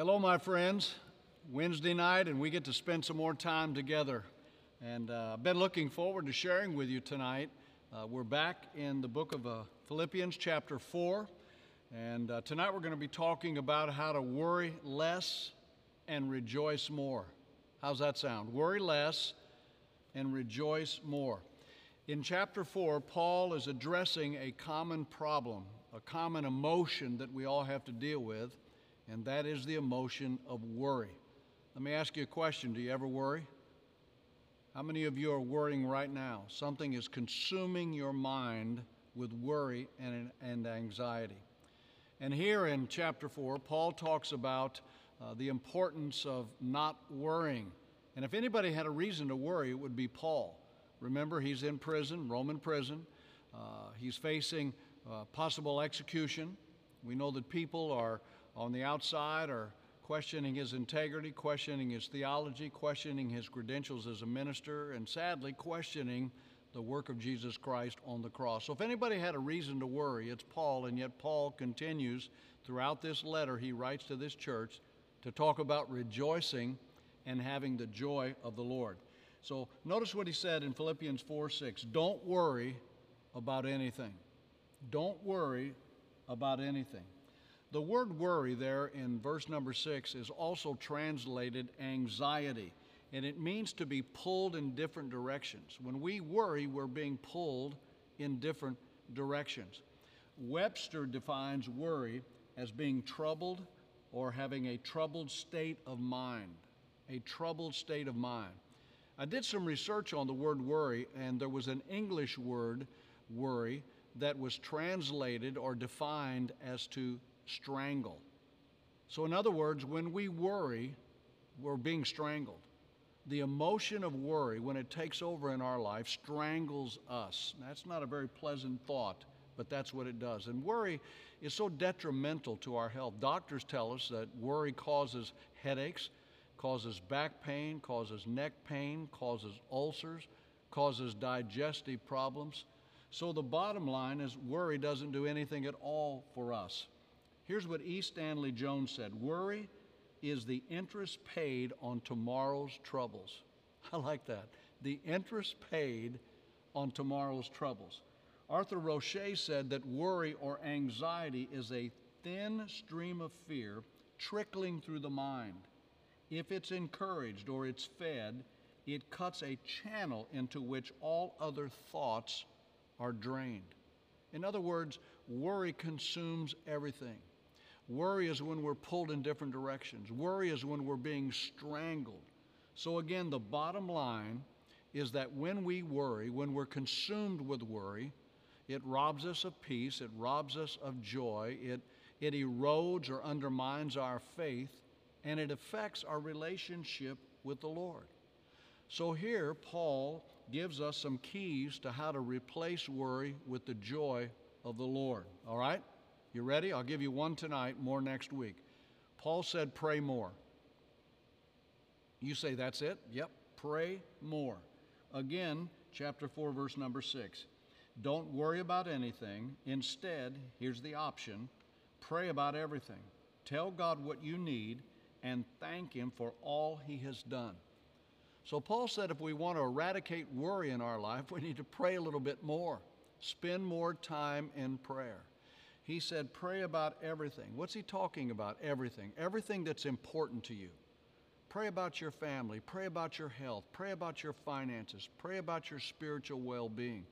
Hello, my friends. Wednesday night, and we get to spend some more time together. And uh, I've been looking forward to sharing with you tonight. Uh, we're back in the book of uh, Philippians, chapter 4. And uh, tonight we're going to be talking about how to worry less and rejoice more. How's that sound? Worry less and rejoice more. In chapter 4, Paul is addressing a common problem, a common emotion that we all have to deal with and that is the emotion of worry. Let me ask you a question Do you ever worry? How many of you are worrying right now? Something is consuming your mind with worry and, and anxiety. And here in chapter 4, Paul talks about uh, the importance of not worrying. And if anybody had a reason to worry, it would be Paul. Remember, he's in prison, Roman prison. Uh, he's facing uh, possible execution. We know that people are on the outside are questioning his integrity, questioning his theology, questioning his credentials as a minister, and sadly, questioning the work of Jesus Christ on the cross. So, if anybody had a reason to worry, it's Paul, and yet Paul continues throughout this letter he writes to this church to talk about rejoicing and having the joy of the Lord. So, notice what he said in Philippians 4 6. Don't worry about anything. Don't worry about anything. The word worry there in verse number six is also translated anxiety, and it means to be pulled in different directions. When we worry, we're being pulled in different directions. Webster defines worry as being troubled or having a troubled state of mind. A troubled state of mind. I did some research on the word worry, and there was an English word, worry, that was translated or defined as to strangle. So, in other words, when we worry, we're being strangled. The emotion of worry, when it takes over in our life, strangles us. That's not a very pleasant thought, but that's what it does. And worry is so detrimental to our health. Doctors tell us that worry causes headaches, causes back pain, causes neck pain, causes ulcers, causes digestive problems. So the bottom line is worry doesn't do anything at all for us. Here's what E. Stanley Jones said Worry is the interest paid on tomorrow's troubles. I like that. The interest paid on tomorrow's troubles. Arthur Roche said that worry or anxiety is a thin stream of fear trickling through the mind. If it's encouraged or it's fed, it cuts a channel into which all other thoughts are drained. In other words, worry consumes everything. Worry is when we're pulled in different directions. Worry is when we're being strangled. So, again, the bottom line is that when we worry, when we're consumed with worry, it robs us of peace, it robs us of joy, it, it erodes or undermines our faith, and it affects our relationship with the Lord. So, here, Paul gives us some keys to how to replace worry with the joy of the Lord. All right? You ready? I'll give you one tonight, more next week. Paul said, pray more. You say, that's it? Yep, pray more. Again, chapter 4, verse number 6. Don't worry about anything. Instead, here's the option pray about everything. Tell God what you need and thank Him for all He has done. So, Paul said if we want to eradicate worry in our life, we need to pray a little bit more, spend more time in prayer. He said, Pray about everything. What's he talking about? Everything. Everything that's important to you. Pray about your family. Pray about your health. Pray about your finances. Pray about your spiritual well being.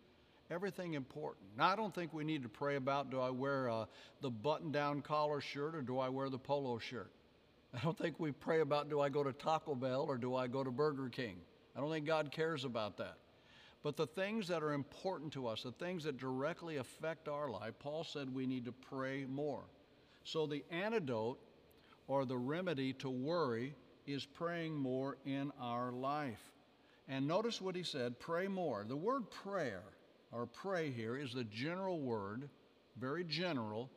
Everything important. Now, I don't think we need to pray about do I wear uh, the button down collar shirt or do I wear the polo shirt? I don't think we pray about do I go to Taco Bell or do I go to Burger King? I don't think God cares about that. But the things that are important to us, the things that directly affect our life, Paul said we need to pray more. So the antidote or the remedy to worry is praying more in our life. And notice what he said pray more. The word prayer or pray here is the general word, very general,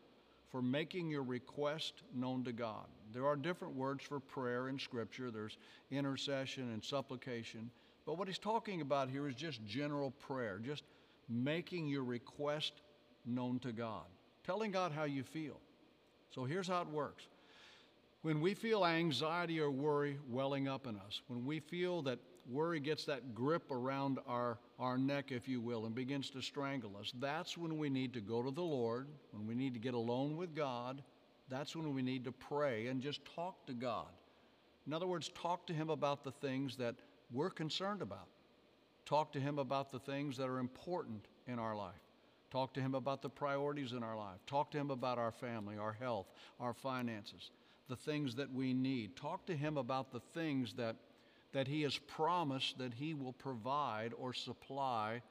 for making your request known to God. There are different words for prayer in Scripture, there's intercession and supplication. But what he's talking about here is just general prayer, just making your request known to God, telling God how you feel. So here's how it works When we feel anxiety or worry welling up in us, when we feel that worry gets that grip around our, our neck, if you will, and begins to strangle us, that's when we need to go to the Lord, when we need to get alone with God. That's when we need to pray and just talk to God. In other words, talk to Him about the things that we're concerned about. Talk to Him about the things that are important in our life. Talk to Him about the priorities in our life. Talk to Him about our family, our health, our finances the things that we need. Talk to Him about the things that, that He has promised that He will provide or supply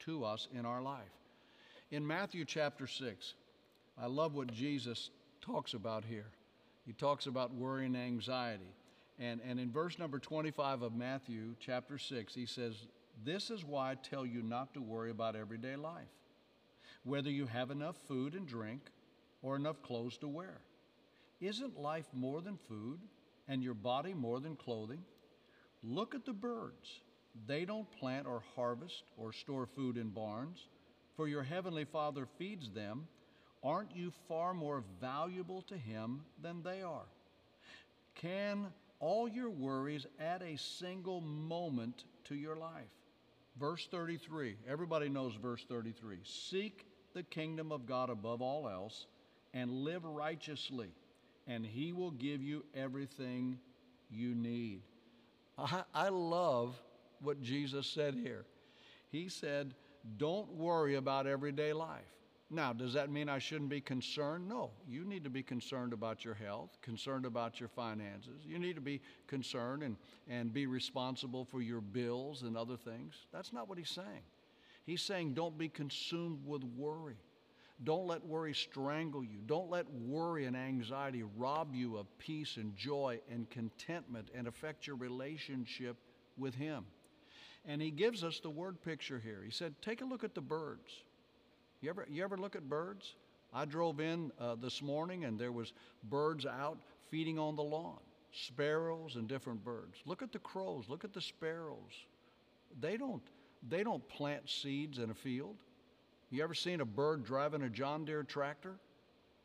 to us in our life. In Matthew chapter 6, I love what Jesus talks about here. He talks about worry and anxiety. And, and in verse number 25 of Matthew chapter 6, he says, This is why I tell you not to worry about everyday life, whether you have enough food and drink or enough clothes to wear. Isn't life more than food and your body more than clothing? Look at the birds. They don't plant or harvest or store food in barns, for your heavenly Father feeds them. Aren't you far more valuable to Him than they are? Can all your worries add a single moment to your life? Verse 33, everybody knows verse 33. Seek the kingdom of God above all else and live righteously and He will give you everything you need. I, I love what Jesus said here. He said, Don't worry about everyday life. Now, does that mean I shouldn't be concerned? No. You need to be concerned about your health, concerned about your finances. You need to be concerned and, and be responsible for your bills and other things. That's not what he's saying. He's saying don't be consumed with worry. Don't let worry strangle you. Don't let worry and anxiety rob you of peace and joy and contentment and affect your relationship with Him. And He gives us the word picture here. He said, Take a look at the birds. You ever, you ever look at birds? I drove in uh, this morning and there was birds out feeding on the lawn, sparrows and different birds. Look at the crows, look at the sparrows. They don't, they don't plant seeds in a field. You ever seen a bird driving a John Deere tractor?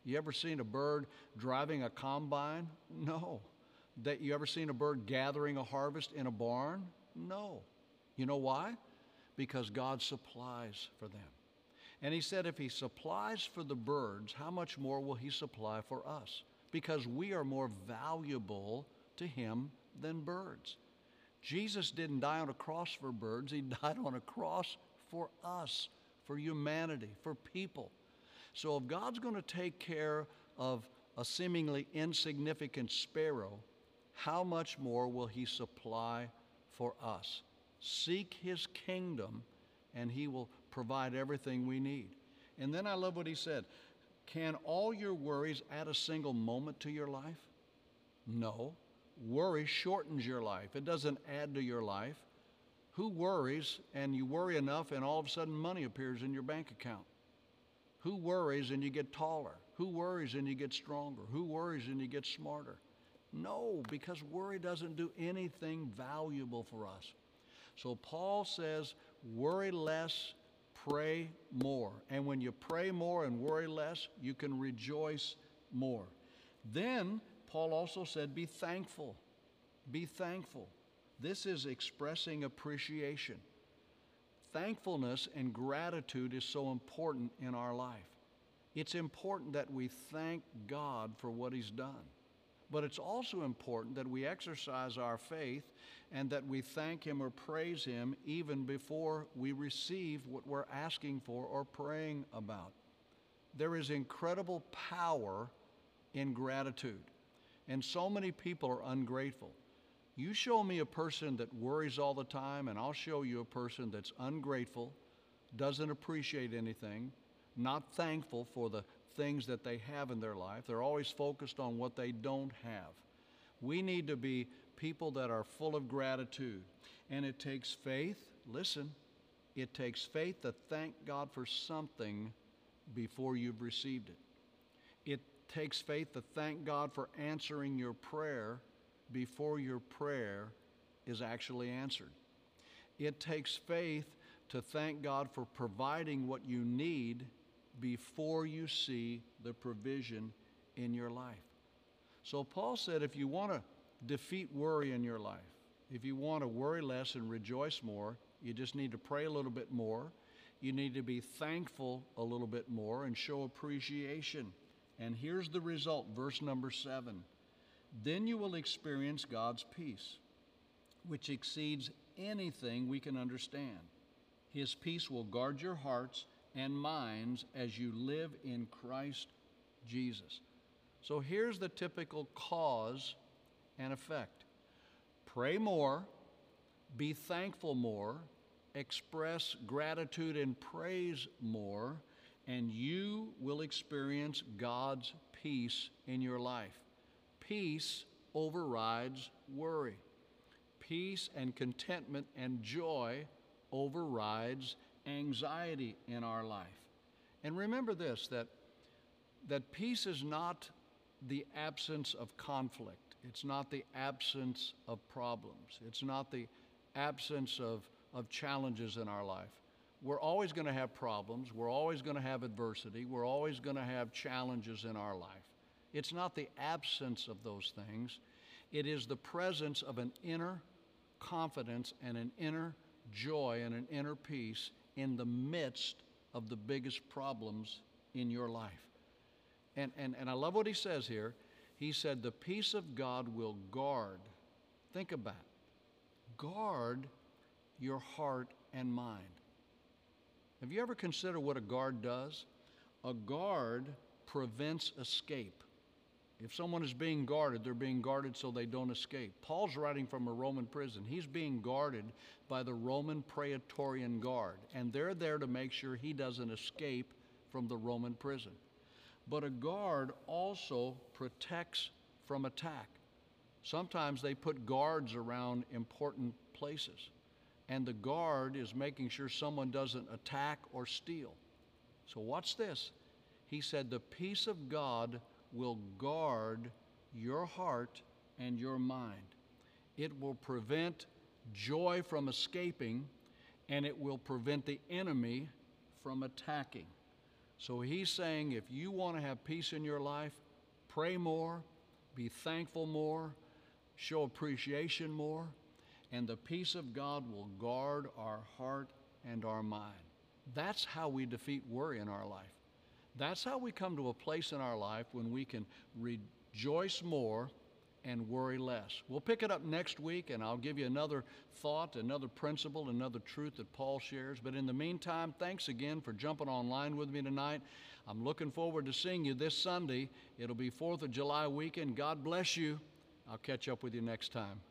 You ever seen a bird driving a combine? No. That you ever seen a bird gathering a harvest in a barn? No. You know why? Because God supplies for them. And he said, if he supplies for the birds, how much more will he supply for us? Because we are more valuable to him than birds. Jesus didn't die on a cross for birds, he died on a cross for us for humanity, for people. So if God's going to take care of a seemingly insignificant sparrow, how much more will He supply for us? Seek His kingdom, and He will provide everything we need. And then I love what He said Can all your worries add a single moment to your life? No. Worry shortens your life, it doesn't add to your life. Who worries and you worry enough and all of a sudden money appears in your bank account? Who worries and you get taller? Who worries and you get stronger? Who worries and you get smarter? No, because worry doesn't do anything valuable for us. So Paul says, worry less, pray more. And when you pray more and worry less, you can rejoice more. Then Paul also said, be thankful. Be thankful. This is expressing appreciation. Thankfulness and gratitude is so important in our life. It's important that we thank God for what He's done. But it's also important that we exercise our faith and that we thank Him or praise Him even before we receive what we're asking for or praying about. There is incredible power in gratitude. And so many people are ungrateful. You show me a person that worries all the time, and I'll show you a person that's ungrateful, doesn't appreciate anything, not thankful for the things that they have in their life. They're always focused on what they don't have. We need to be people that are full of gratitude. And it takes faith, listen, it takes faith to thank God for something before you've received it. It takes faith to thank God for answering your prayer before your prayer is actually answered. It takes faith to thank God for providing what you need before you see the provision in your life. So Paul said if you want to defeat worry in your life, if you want to worry less and rejoice more, you just need to pray a little bit more. You need to be thankful a little bit more and show appreciation. And here's the result, verse number seven. Then you will experience God's peace, which exceeds anything we can understand. His peace will guard your hearts and minds as you live in Christ Jesus. So here's the typical cause and effect pray more, be thankful more, express gratitude and praise more, and you will experience God's peace in your life. Peace overrides worry. Peace and contentment and joy overrides anxiety in our life. And remember this that, that peace is not the absence of conflict, it's not the absence of problems, it's not the absence of, of challenges in our life. We're always going to have problems, we're always going to have adversity, we're always going to have challenges in our life. It's not the absence of those things, it is the presence of an inner confidence and an inner joy and an inner peace in the midst of the biggest problems in your life. And, and, and I love what he says here. He said, The peace of God will guard. Think about it. Guard your heart and mind. Have you ever considered what a guard does? A guard prevents escape. If someone is being guarded, they're being guarded so they don't escape. Paul's writing from a Roman prison. He's being guarded by the Roman Praetorian Guard, and they're there to make sure he doesn't escape from the Roman prison. But a guard also protects from attack. Sometimes they put guards around important places, and the guard is making sure someone doesn't attack or steal. So, watch this. He said, The peace of God will guard your heart and your mind. It will prevent joy from escaping, and it will prevent the enemy from attacking. So he's saying if you want to have peace in your life, pray more, be thankful more, show appreciation more, and the peace of God will guard our heart and our mind. That's how we defeat worry in our life. That's how we come to a place in our life when we can rejoice more and worry less. We'll pick it up next week, and I'll give you another thought, another principle, another truth that Paul shares. But in the meantime, thanks again for jumping online with me tonight. I'm looking forward to seeing you this Sunday. It'll be 4th of July weekend. God bless you. I'll catch up with you next time.